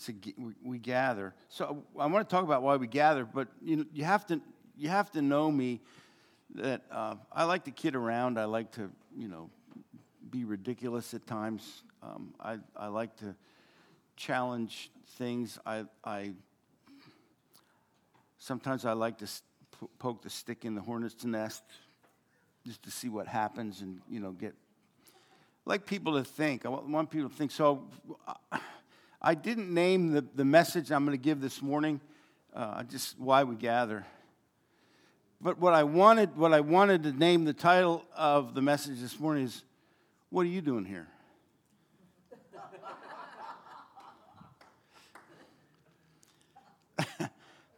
it's a, we, gather. So I want to talk about why we gather, but you know, you have to you have to know me that uh, I like to kid around. I like to you know be ridiculous at times. Um, I I like to challenge things. I I sometimes I like to poke the stick in the hornet's nest just to see what happens and you know get like people to think. I want people to think. So I didn't name the, the message I'm going to give this morning, uh, just why we gather. But what I wanted, what I wanted to name the title of the message this morning is, "What are you doing here?"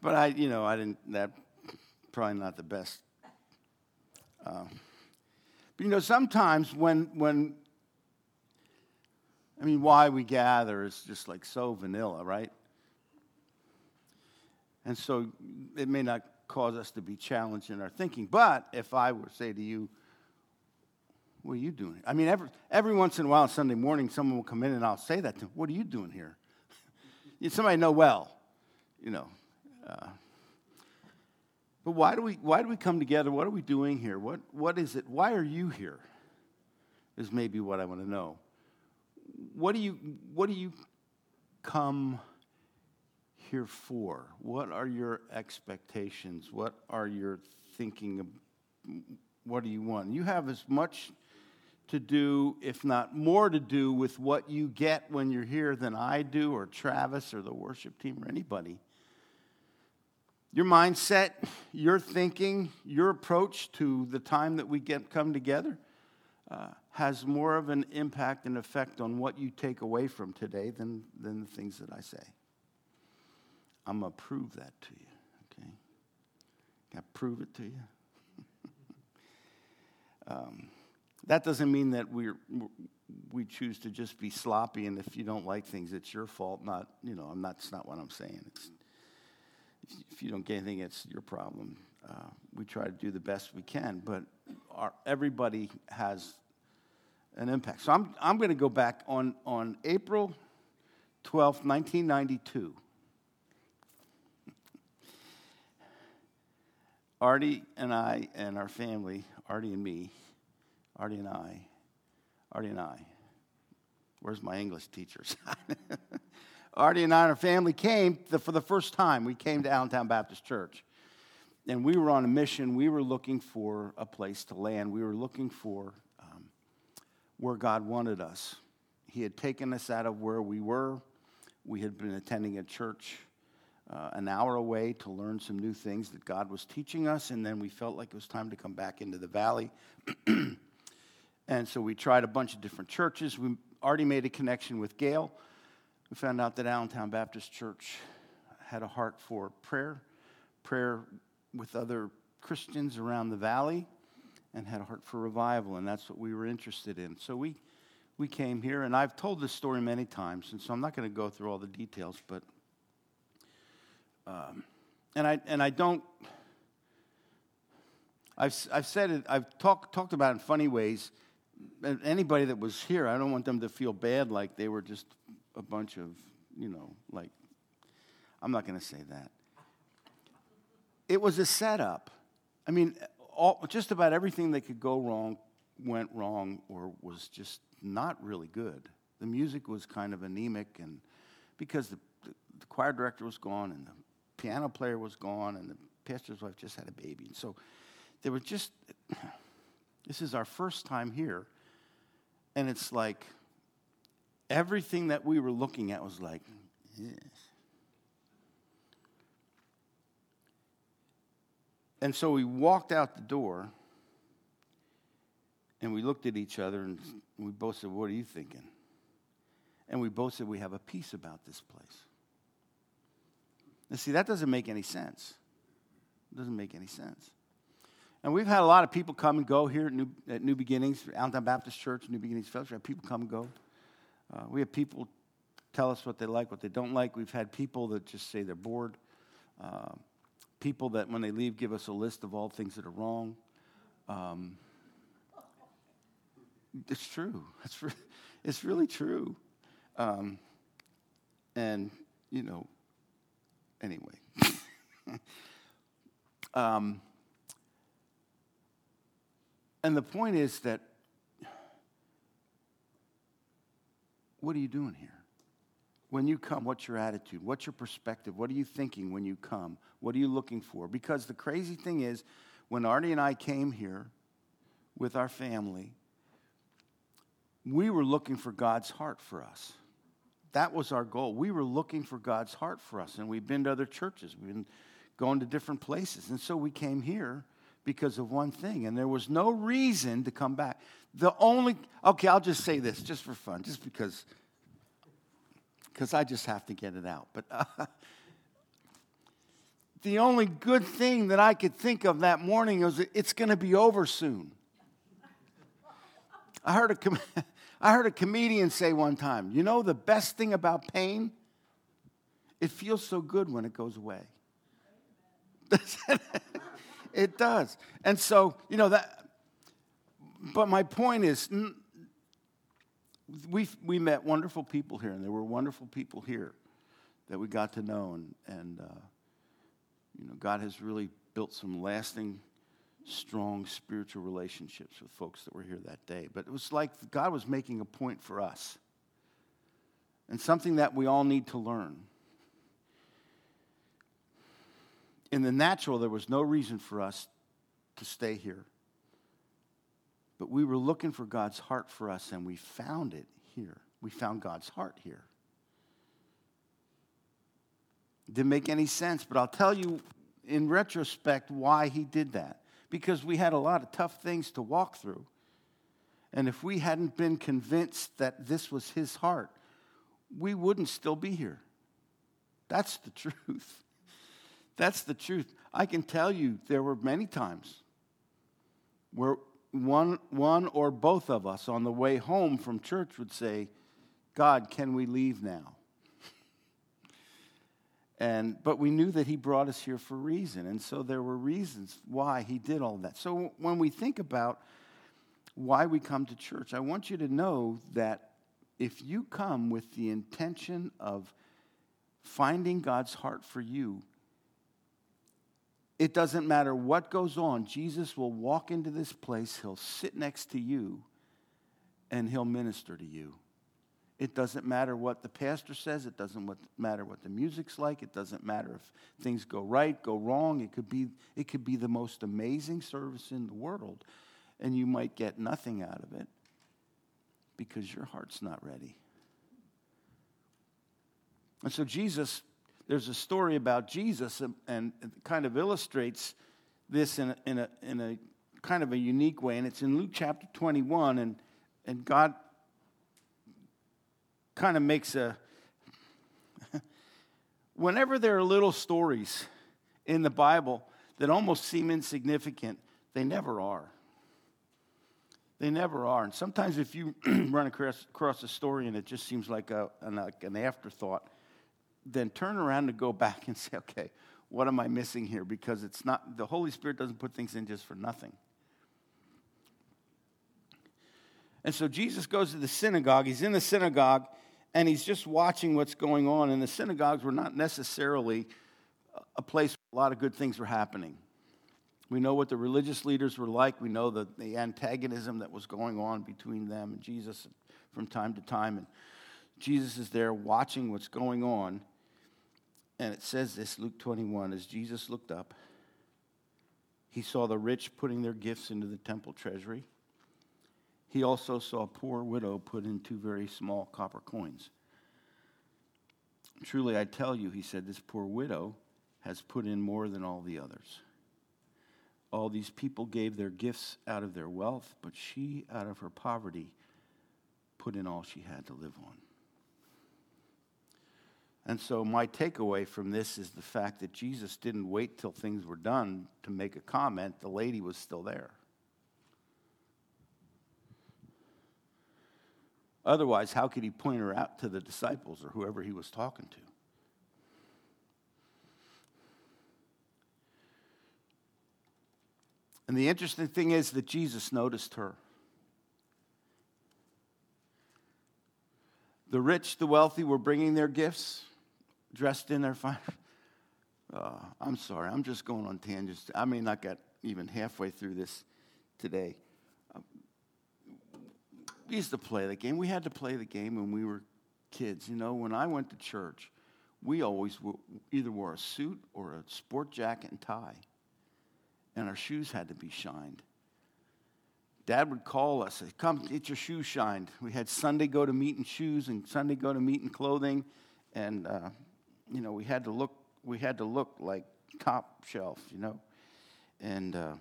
but I, you know, I didn't. That probably not the best. Uh, but you know, sometimes when when I mean, why we gather is just like so vanilla, right? And so it may not cause us to be challenged in our thinking. But if I were to say to you, what are you doing? I mean, every, every once in a while, Sunday morning, someone will come in and I'll say that to them. What are you doing here? Somebody I know well, you know. Uh, but why do, we, why do we come together? What are we doing here? What, what is it? Why are you here? Is maybe what I want to know what do you what do you come here for? What are your expectations? What are your thinking of what do you want? You have as much to do, if not more to do, with what you get when you're here than I do, or Travis, or the worship team, or anybody. Your mindset, your thinking, your approach to the time that we get come together uh, has more of an impact and effect on what you take away from today than, than the things that I say. I'm going to prove that to you, okay? Can I prove it to you? um, that doesn't mean that we're, we choose to just be sloppy, and if you don't like things, it's your fault. Not, you know, I'm not, that's not what I'm saying. It's, if you don't get anything, it's your problem. Uh, we try to do the best we can, but our, everybody has an impact. So I'm, I'm going to go back on, on April 12th, 1992. Artie and I and our family, Artie and me, Artie and I, Artie and I, where's my English teachers? Artie and I and our family came for the first time. We came to Allentown Baptist Church. And we were on a mission. We were looking for a place to land. We were looking for where God wanted us. He had taken us out of where we were. We had been attending a church uh, an hour away to learn some new things that God was teaching us, and then we felt like it was time to come back into the valley. and so we tried a bunch of different churches. We already made a connection with Gail. We found out that Allentown Baptist Church had a heart for prayer, prayer with other Christians around the valley and had a heart for revival, and that's what we were interested in. So we, we came here, and I've told this story many times, and so I'm not going to go through all the details, but um, and I and I don't. I've I've said it. I've talked talked about it in funny ways. Anybody that was here, I don't want them to feel bad like they were just a bunch of you know like. I'm not going to say that. It was a setup. I mean, all, just about everything that could go wrong went wrong or was just not really good. The music was kind of anemic, and because the, the, the choir director was gone, and the piano player was gone, and the pastor's wife just had a baby. And so there was just, this is our first time here, and it's like everything that we were looking at was like, yes. And so we walked out the door and we looked at each other and we both said, What are you thinking? And we both said, We have a peace about this place. Now, see, that doesn't make any sense. It doesn't make any sense. And we've had a lot of people come and go here at New, at New Beginnings, Allentown Baptist Church, New Beginnings Fellowship. People come and go. Uh, we have people tell us what they like, what they don't like. We've had people that just say they're bored. Uh, people that, when they leave, give us a list of all things that are wrong. Um, it's true. It's, re- it's really true. Um, and you know, anyway. um, and the point is that what are you doing here? When you come, what's your attitude? What's your perspective? What are you thinking when you come? What are you looking for? Because the crazy thing is, when Artie and I came here with our family, we were looking for God's heart for us. That was our goal. We were looking for God's heart for us, and we've been to other churches. We've been going to different places. And so we came here because of one thing, and there was no reason to come back. The only, okay, I'll just say this just for fun, just because, because I just have to get it out. But uh, the only good thing that I could think of that morning was it's going to be over soon. I heard, a com- I heard a comedian say one time, you know, the best thing about pain? It feels so good when it goes away. it does. And so, you know, that, but my point is, we, we met wonderful people here, and there were wonderful people here that we got to know, and, and uh, you know, God has really built some lasting, strong spiritual relationships with folks that were here that day. But it was like God was making a point for us, and something that we all need to learn in the natural, there was no reason for us to stay here. But we were looking for God's heart for us, and we found it here. We found God's heart here. Didn't make any sense, but I'll tell you in retrospect why he did that. Because we had a lot of tough things to walk through. And if we hadn't been convinced that this was his heart, we wouldn't still be here. That's the truth. That's the truth. I can tell you there were many times where one, one or both of us on the way home from church would say, God, can we leave now? And, but we knew that he brought us here for a reason. And so there were reasons why he did all that. So when we think about why we come to church, I want you to know that if you come with the intention of finding God's heart for you, it doesn't matter what goes on, Jesus will walk into this place, he'll sit next to you, and he'll minister to you. It doesn't matter what the pastor says. It doesn't matter what the music's like. It doesn't matter if things go right, go wrong. It could be, it could be the most amazing service in the world, and you might get nothing out of it because your heart's not ready. And so Jesus there's a story about Jesus and, and it kind of illustrates this in a, in, a, in a kind of a unique way. And it's in Luke chapter 21. And, and God kind of makes a. Whenever there are little stories in the Bible that almost seem insignificant, they never are. They never are. And sometimes if you run across, across a story and it just seems like, a, an, like an afterthought, then turn around and go back and say, okay, what am I missing here? Because it's not, the Holy Spirit doesn't put things in just for nothing. And so Jesus goes to the synagogue. He's in the synagogue and he's just watching what's going on. And the synagogues were not necessarily a place where a lot of good things were happening. We know what the religious leaders were like. We know the, the antagonism that was going on between them and Jesus from time to time. And Jesus is there watching what's going on. And it says this, Luke 21, as Jesus looked up, he saw the rich putting their gifts into the temple treasury. He also saw a poor widow put in two very small copper coins. Truly, I tell you, he said, this poor widow has put in more than all the others. All these people gave their gifts out of their wealth, but she, out of her poverty, put in all she had to live on. And so, my takeaway from this is the fact that Jesus didn't wait till things were done to make a comment. The lady was still there. Otherwise, how could he point her out to the disciples or whoever he was talking to? And the interesting thing is that Jesus noticed her. The rich, the wealthy were bringing their gifts dressed in their fine. Uh, I'm sorry, I'm just going on tangents. I may not get even halfway through this today. Uh, we used to play the game. We had to play the game when we were kids. You know, when I went to church, we always either wore a suit or a sport jacket and tie, and our shoes had to be shined. Dad would call us, come get your shoes shined. We had Sunday go to meeting shoes and Sunday go to meeting clothing, and uh, you know we had to look we had to look like top shelf, you know. And uh,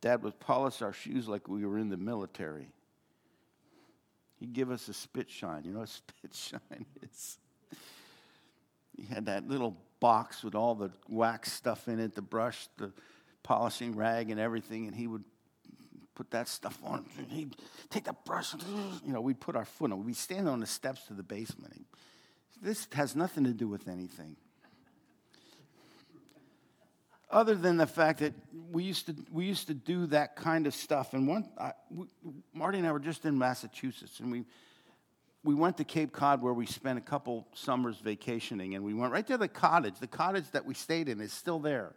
Dad would polish our shoes like we were in the military. He'd give us a spit shine. You know what spit shine is? He had that little box with all the wax stuff in it, the brush, the polishing rag, and everything, and he would put that stuff on. He'd take the brush, you know, we'd put our foot on. We'd stand on the steps to the basement. This has nothing to do with anything. Other than the fact that we used to, we used to do that kind of stuff. And one, I, we, Marty and I were just in Massachusetts, and we, we went to Cape Cod where we spent a couple summers vacationing, and we went right to the cottage. The cottage that we stayed in is still there.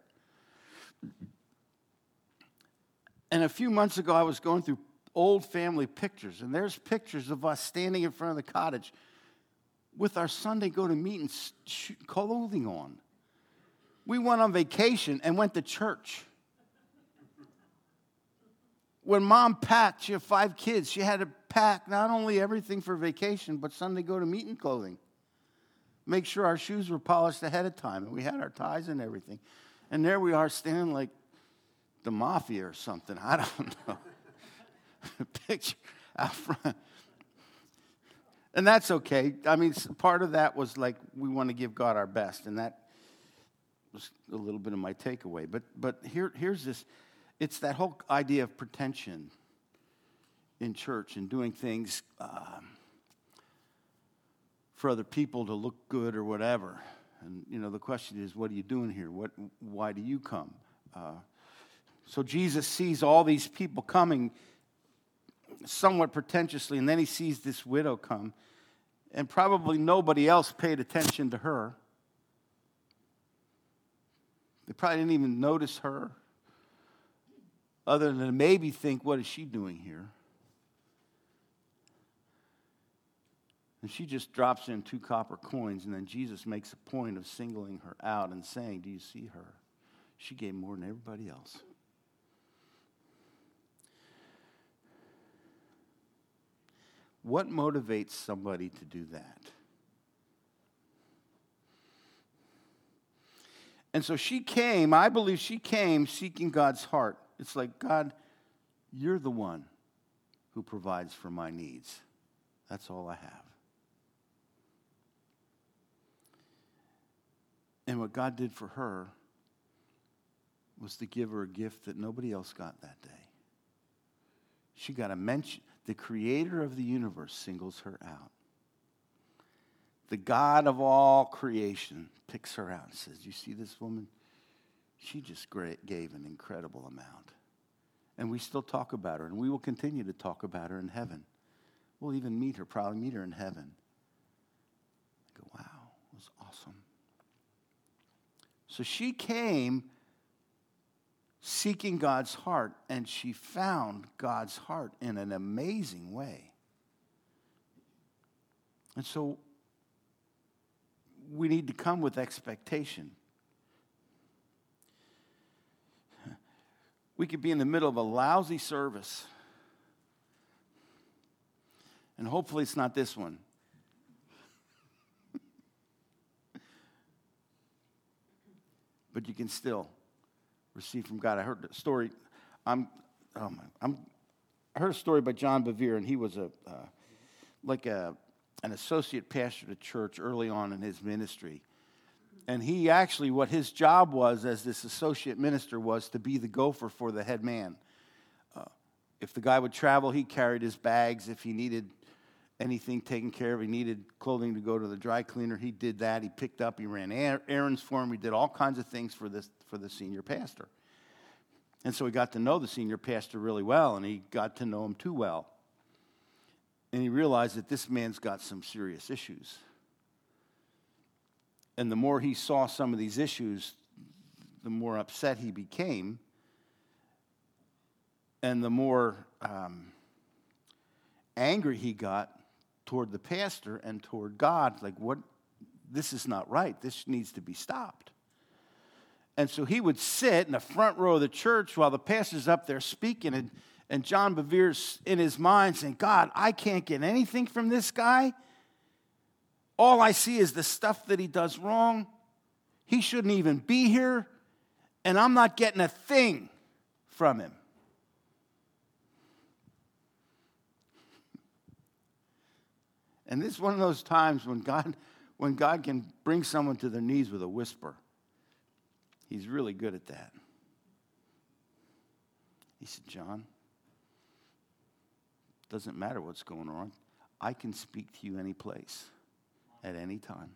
And a few months ago, I was going through old family pictures, and there's pictures of us standing in front of the cottage with our Sunday go to meeting clothing on. We went on vacation and went to church. When mom packed, she had five kids, she had to pack not only everything for vacation, but Sunday go to meeting clothing. Make sure our shoes were polished ahead of time, and we had our ties and everything. And there we are standing like the mafia or something. I don't know. Picture out front. And that's okay. I mean, part of that was like we want to give God our best, and that was a little bit of my takeaway. But but here here's this. It's that whole idea of pretension in church and doing things um, for other people to look good or whatever. And you know, the question is, what are you doing here? What? Why do you come? Uh, so Jesus sees all these people coming somewhat pretentiously, and then he sees this widow come, and probably nobody else paid attention to her. They probably didn't even notice her, other than maybe think, what is she doing here? And she just drops in two copper coins, and then Jesus makes a point of singling her out and saying, Do you see her? She gave more than everybody else. What motivates somebody to do that? And so she came, I believe she came seeking God's heart. It's like, God, you're the one who provides for my needs. That's all I have. And what God did for her was to give her a gift that nobody else got that day. She got a mention the creator of the universe singles her out. The God of all creation picks her out and says, You see this woman? She just gave an incredible amount. And we still talk about her, and we will continue to talk about her in heaven. We'll even meet her, probably meet her in heaven. I go, wow, it was awesome. So she came seeking God's heart, and she found God's heart in an amazing way. And so we need to come with expectation. We could be in the middle of a lousy service, and hopefully it's not this one. but you can still received from God. I heard a story. I'm, oh my, I'm, I heard a story by John Bevere, and he was a uh, like a an associate pastor to church early on in his ministry. And he actually, what his job was as this associate minister was to be the gopher for the head man. Uh, if the guy would travel, he carried his bags. If he needed anything taken care of, he needed clothing to go to the dry cleaner, he did that. He picked up, he ran errands for him, he did all kinds of things for, this, for the senior pastor. And so he got to know the senior pastor really well, and he got to know him too well. And he realized that this man's got some serious issues. And the more he saw some of these issues, the more upset he became. And the more um, angry he got toward the pastor and toward God. Like, what? This is not right. This needs to be stopped. And so he would sit in the front row of the church while the pastor's up there speaking, and, and John Bevere's in his mind saying, God, I can't get anything from this guy. All I see is the stuff that he does wrong. He shouldn't even be here, and I'm not getting a thing from him. And this is one of those times when God, when God can bring someone to their knees with a whisper. He's really good at that. He said, John, doesn't matter what's going on. I can speak to you any place, at any time,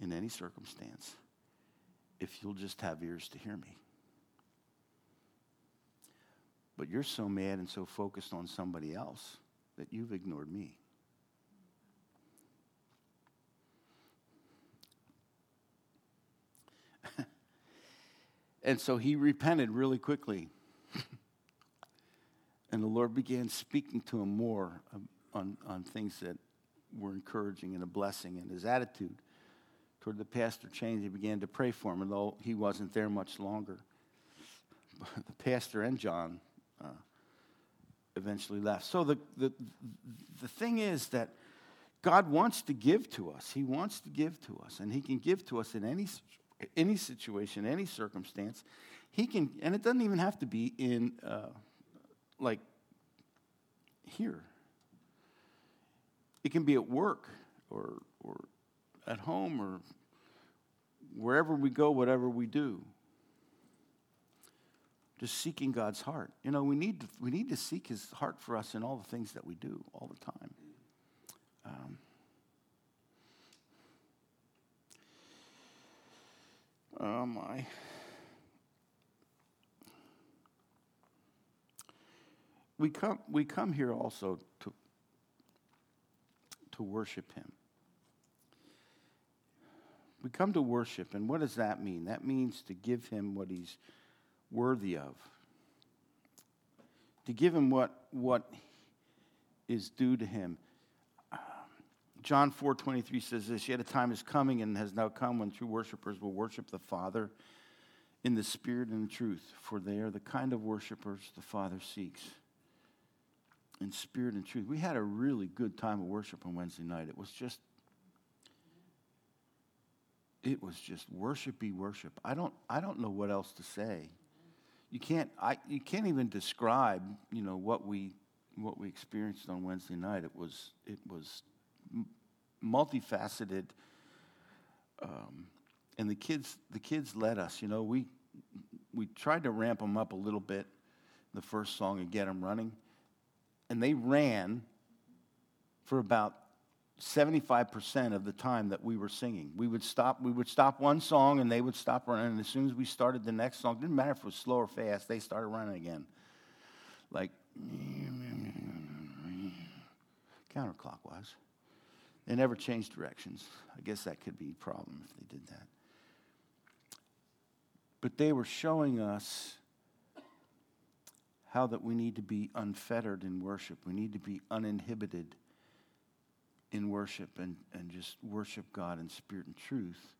in any circumstance, if you'll just have ears to hear me. But you're so mad and so focused on somebody else that you've ignored me. And so he repented really quickly. and the Lord began speaking to him more on, on things that were encouraging and a blessing. And his attitude toward the pastor changed. He began to pray for him, and though he wasn't there much longer, the pastor and John uh, eventually left. So the, the, the thing is that God wants to give to us. He wants to give to us, and He can give to us in any any situation, any circumstance. He can, and it doesn't even have to be in uh, like here. It can be at work or, or at home or wherever we go, whatever we do. Just seeking God's heart. You know, we need to, we need to seek His heart for us in all the things that we do all the time. Um, Oh my. We come, we come here also to, to worship Him. We come to worship, and what does that mean? That means to give Him what He's worthy of, to give Him what, what is due to Him. John 4 23 says this Yet a time is coming and has now come when true worshipers will worship the Father in the Spirit and truth, for they are the kind of worshipers the Father seeks. In spirit and truth. We had a really good time of worship on Wednesday night. It was just it was just worshipy worship. I don't I don't know what else to say. You can't I you can't even describe, you know, what we what we experienced on Wednesday night. It was it was multifaceted. Um, and the kids, the kids led us. You know, we we tried to ramp them up a little bit, the first song, and get them running, and they ran for about 75% of the time that we were singing. We would stop, we would stop one song and they would stop running. And as soon as we started the next song, didn't matter if it was slow or fast, they started running again. Like counterclockwise. They never changed directions. I guess that could be a problem if they did that. But they were showing us how that we need to be unfettered in worship. We need to be uninhibited in worship and, and just worship God in spirit and truth.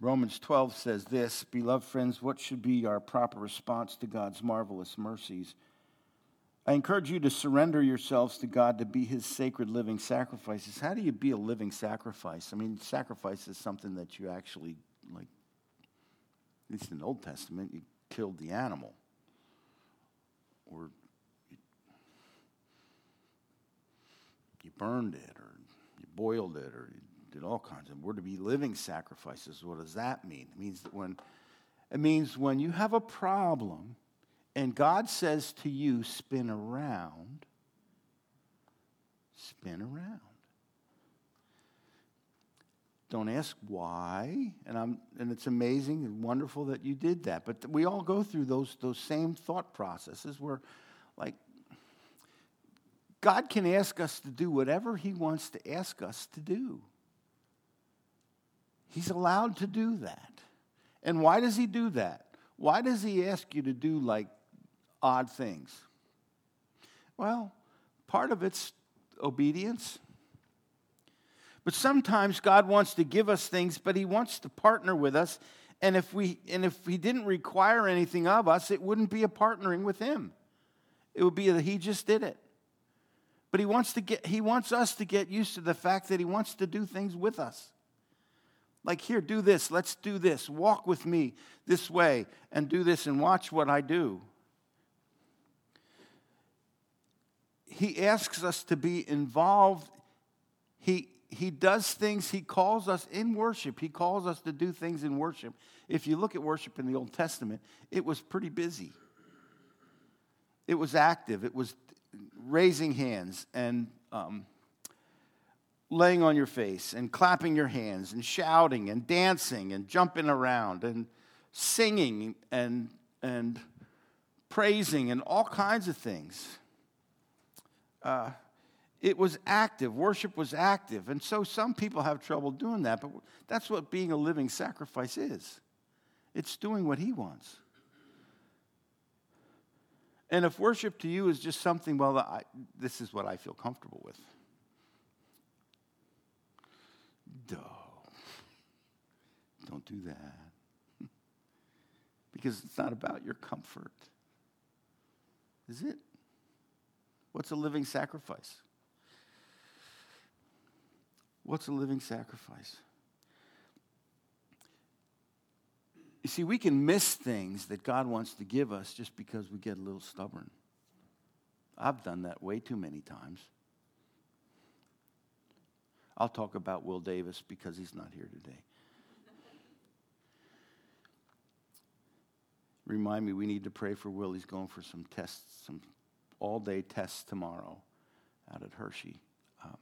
Romans 12 says this Beloved friends, what should be our proper response to God's marvelous mercies? I encourage you to surrender yourselves to God to be his sacred living sacrifices. How do you be a living sacrifice? I mean, sacrifice is something that you actually, like, at least in the Old Testament, you killed the animal. Or you, you burned it, or you boiled it, or you did all kinds of. We're to be living sacrifices. What does that mean? It means that when it means when you have a problem and God says to you, spin around, spin around. Don't ask why, and, I'm, and it's amazing and wonderful that you did that. But we all go through those, those same thought processes where, like, God can ask us to do whatever He wants to ask us to do. He's allowed to do that. And why does he do that? Why does he ask you to do like odd things? Well, part of it's obedience. But sometimes God wants to give us things, but he wants to partner with us. And if we and if he didn't require anything of us, it wouldn't be a partnering with him. It would be that he just did it. But he wants to get he wants us to get used to the fact that he wants to do things with us. Like here, do this, let's do this. Walk with me this way and do this and watch what I do. He asks us to be involved. He, he does things, he calls us in worship. He calls us to do things in worship. If you look at worship in the Old Testament, it was pretty busy. It was active, it was raising hands and um, laying on your face and clapping your hands and shouting and dancing and jumping around and singing and, and praising and all kinds of things uh, it was active. Worship was active. And so some people have trouble doing that, but that's what being a living sacrifice is it's doing what He wants. And if worship to you is just something, well, I, this is what I feel comfortable with. Duh. Don't do that. because it's not about your comfort. Is it? What's a living sacrifice? What's a living sacrifice? You see, we can miss things that God wants to give us just because we get a little stubborn. I've done that way too many times. I'll talk about Will Davis because he's not here today. Remind me, we need to pray for Will. He's going for some tests, some all day tests tomorrow out at Hershey. Um,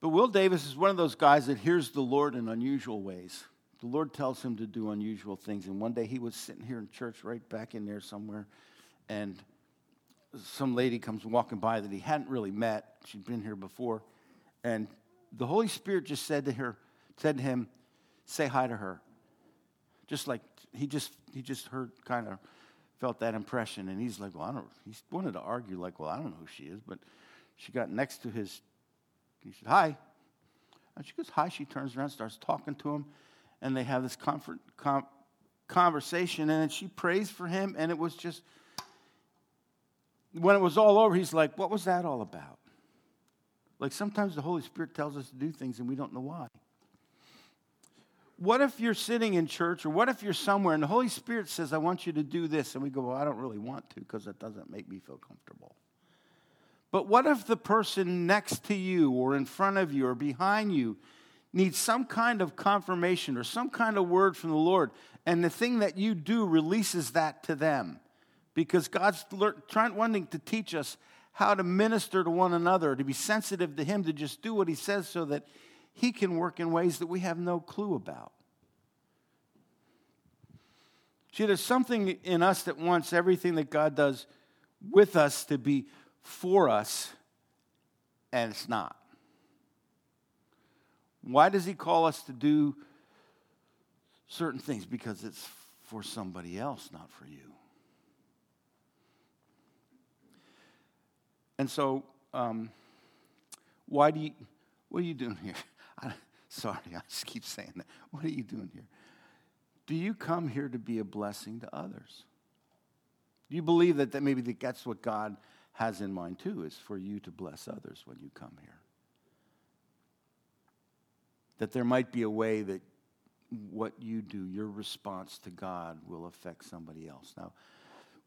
but Will Davis is one of those guys that hears the Lord in unusual ways. The Lord tells him to do unusual things. And one day he was sitting here in church, right back in there somewhere, and some lady comes walking by that he hadn't really met. She'd been here before. And the Holy Spirit just said to her, said to him, say hi to her. Just like he just he just heard kind of felt that impression. And he's like, well, I don't, he wanted to argue, like, well, I don't know who she is. But she got next to his, he said, hi. And she goes, hi. She turns around, starts talking to him. And they have this comfort, com- conversation. And then she prays for him. And it was just, when it was all over, he's like, what was that all about? Like sometimes the Holy Spirit tells us to do things and we don't know why what if you're sitting in church or what if you're somewhere and the Holy Spirit says, I want you to do this? And we go, Well, I don't really want to because it doesn't make me feel comfortable. But what if the person next to you or in front of you or behind you needs some kind of confirmation or some kind of word from the Lord and the thing that you do releases that to them? Because God's trying, wanting to teach us how to minister to one another, to be sensitive to Him, to just do what He says so that he can work in ways that we have no clue about. See, there's something in us that wants everything that God does with us to be for us, and it's not. Why does He call us to do certain things? Because it's for somebody else, not for you. And so, um, why do you, what are you doing here? I, sorry, I just keep saying that. What are you doing here? Do you come here to be a blessing to others? Do you believe that, that maybe that's what God has in mind too, is for you to bless others when you come here? That there might be a way that what you do, your response to God, will affect somebody else. Now,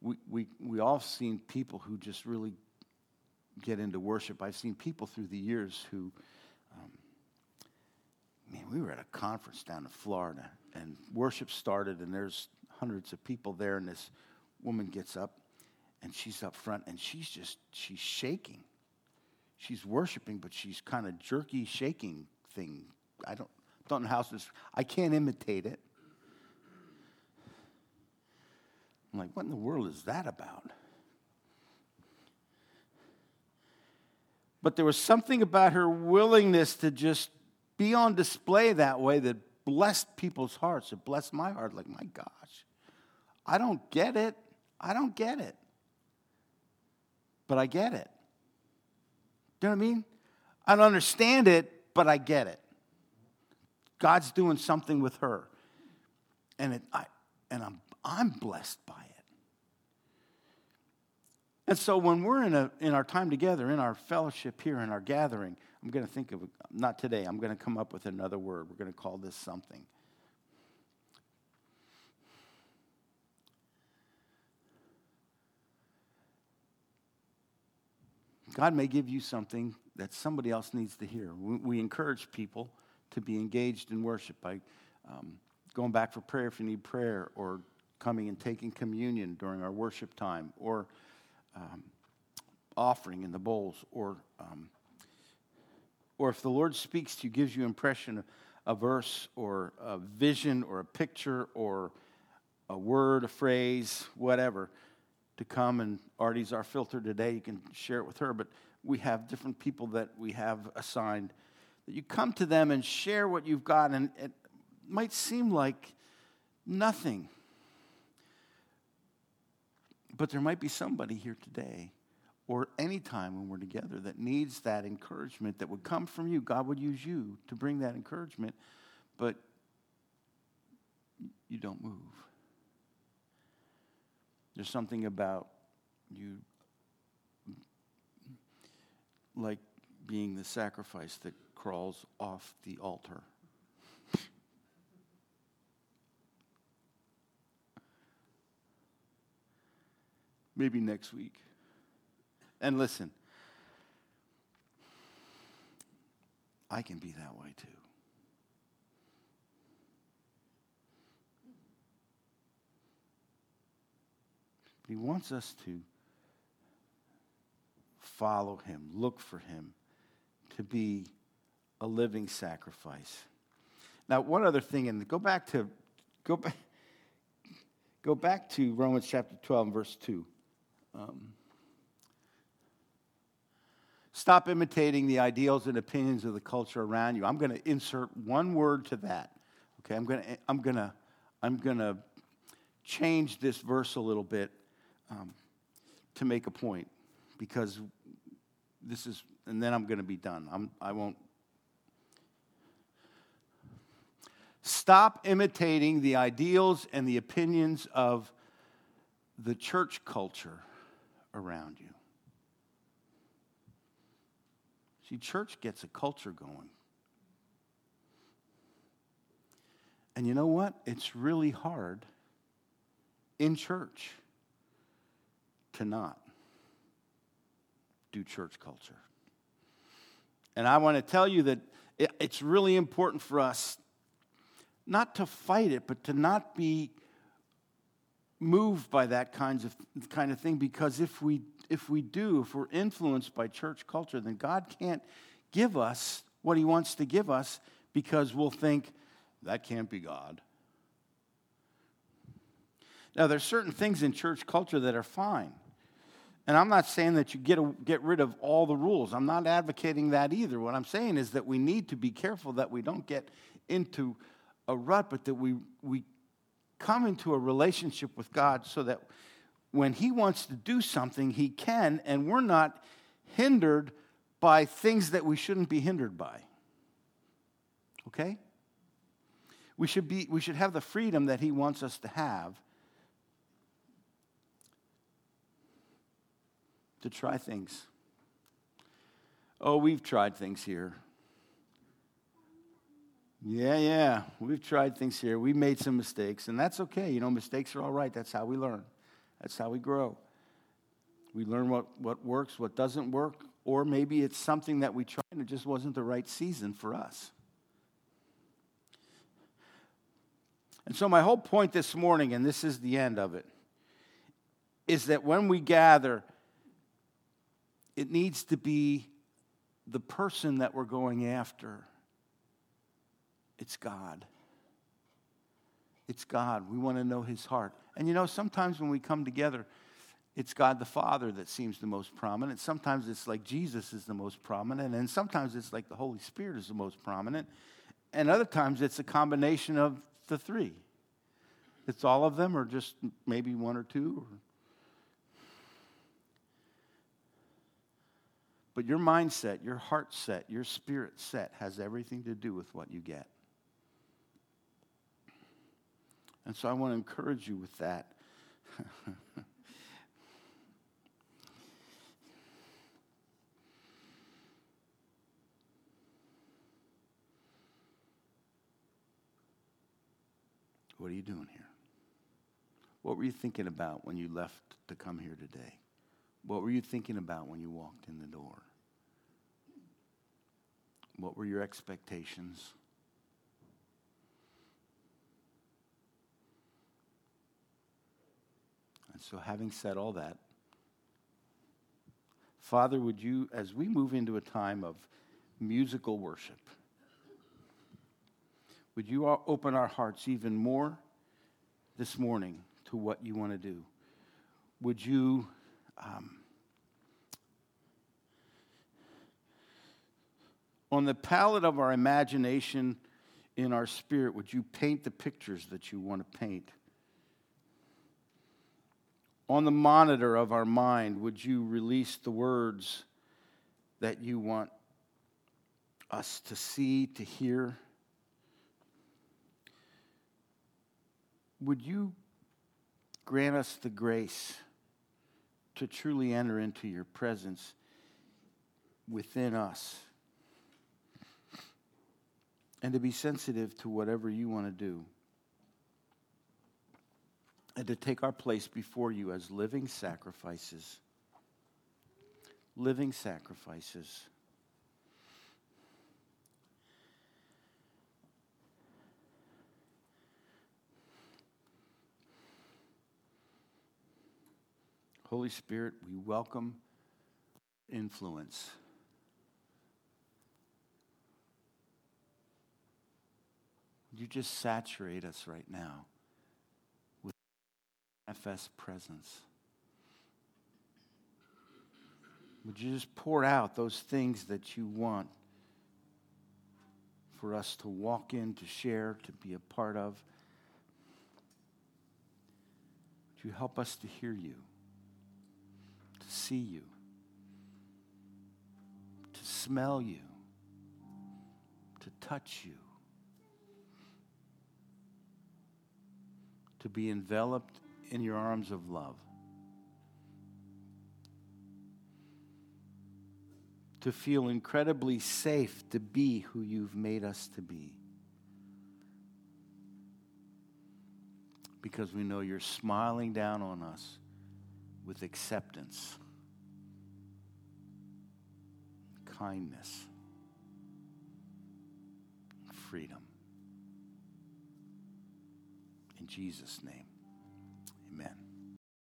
we, we, we all seen people who just really get into worship. I've seen people through the years who man, we were at a conference down in Florida, and worship started, and there's hundreds of people there, and this woman gets up, and she's up front, and she's just, she's shaking. She's worshiping, but she's kind of jerky shaking thing. I don't, don't know how to, I can't imitate it. I'm like, what in the world is that about? But there was something about her willingness to just be on display that way that blessed people's hearts. It blessed my heart. Like, my gosh, I don't get it. I don't get it. But I get it. Do you know what I mean? I don't understand it, but I get it. God's doing something with her. And, it, I, and I'm, I'm blessed by it. And so when we're in, a, in our time together, in our fellowship here, in our gathering, I'm going to think of, not today, I'm going to come up with another word. We're going to call this something. God may give you something that somebody else needs to hear. We, we encourage people to be engaged in worship by um, going back for prayer if you need prayer, or coming and taking communion during our worship time, or um, offering in the bowls, or um, or if the Lord speaks to you, gives you impression, of a verse, or a vision, or a picture, or a word, a phrase, whatever, to come and Artie's our filter today. You can share it with her, but we have different people that we have assigned. That you come to them and share what you've got, and it might seem like nothing. But there might be somebody here today or any time when we're together that needs that encouragement that would come from you. God would use you to bring that encouragement, but you don't move. There's something about you like being the sacrifice that crawls off the altar. Maybe next week. And listen, I can be that way too. He wants us to follow him, look for him, to be a living sacrifice. Now, one other thing, and go back to go back go back to Romans chapter 12 verse 2. Um, Stop imitating the ideals and opinions of the culture around you. I'm going to insert one word to that. Okay, I'm going to I'm going to I'm going to change this verse a little bit um, to make a point because this is, and then I'm going to be done. I'm, I won't. Stop imitating the ideals and the opinions of the church culture around you. See, church gets a culture going. And you know what? It's really hard in church to not do church culture. And I want to tell you that it's really important for us not to fight it, but to not be moved by that kinds of kind of thing because if we if we do if we're influenced by church culture then God can't give us what he wants to give us because we'll think that can't be God. Now there's certain things in church culture that are fine. And I'm not saying that you get, a, get rid of all the rules. I'm not advocating that either. What I'm saying is that we need to be careful that we don't get into a rut, but that we, we come into a relationship with God so that when He wants to do something, He can, and we're not hindered by things that we shouldn't be hindered by. Okay? We should, be, we should have the freedom that He wants us to have to try things. Oh, we've tried things here. Yeah, yeah, we've tried things here. We made some mistakes, and that's okay. You know, mistakes are all right. That's how we learn, that's how we grow. We learn what, what works, what doesn't work, or maybe it's something that we tried and it just wasn't the right season for us. And so, my whole point this morning, and this is the end of it, is that when we gather, it needs to be the person that we're going after it's God. It's God. We want to know His heart. And you know, sometimes when we come together, it's God the Father that seems the most prominent. Sometimes it's like Jesus is the most prominent, and sometimes it's like the Holy Spirit is the most prominent. And other times it's a combination of the three. It's all of them, or just maybe one or two. But your mindset, your heart set, your spirit set has everything to do with what you get. And so I want to encourage you with that. what are you doing here? What were you thinking about when you left to come here today? What were you thinking about when you walked in the door? What were your expectations? And so, having said all that, Father, would you, as we move into a time of musical worship, would you open our hearts even more this morning to what you want to do? Would you um, on the palette of our imagination in our spirit, would you paint the pictures that you want to paint? On the monitor of our mind, would you release the words that you want us to see, to hear? Would you grant us the grace to truly enter into your presence within us and to be sensitive to whatever you want to do and to take our place before you as living sacrifices. Living sacrifices. Holy Spirit, we welcome influence. You just saturate us right now FS presence? Would you just pour out those things that you want for us to walk in, to share, to be a part of? Would you help us to hear you? to see you, to smell you, to touch you, to be enveloped in your arms of love. To feel incredibly safe to be who you've made us to be. Because we know you're smiling down on us with acceptance, kindness, freedom. In Jesus' name.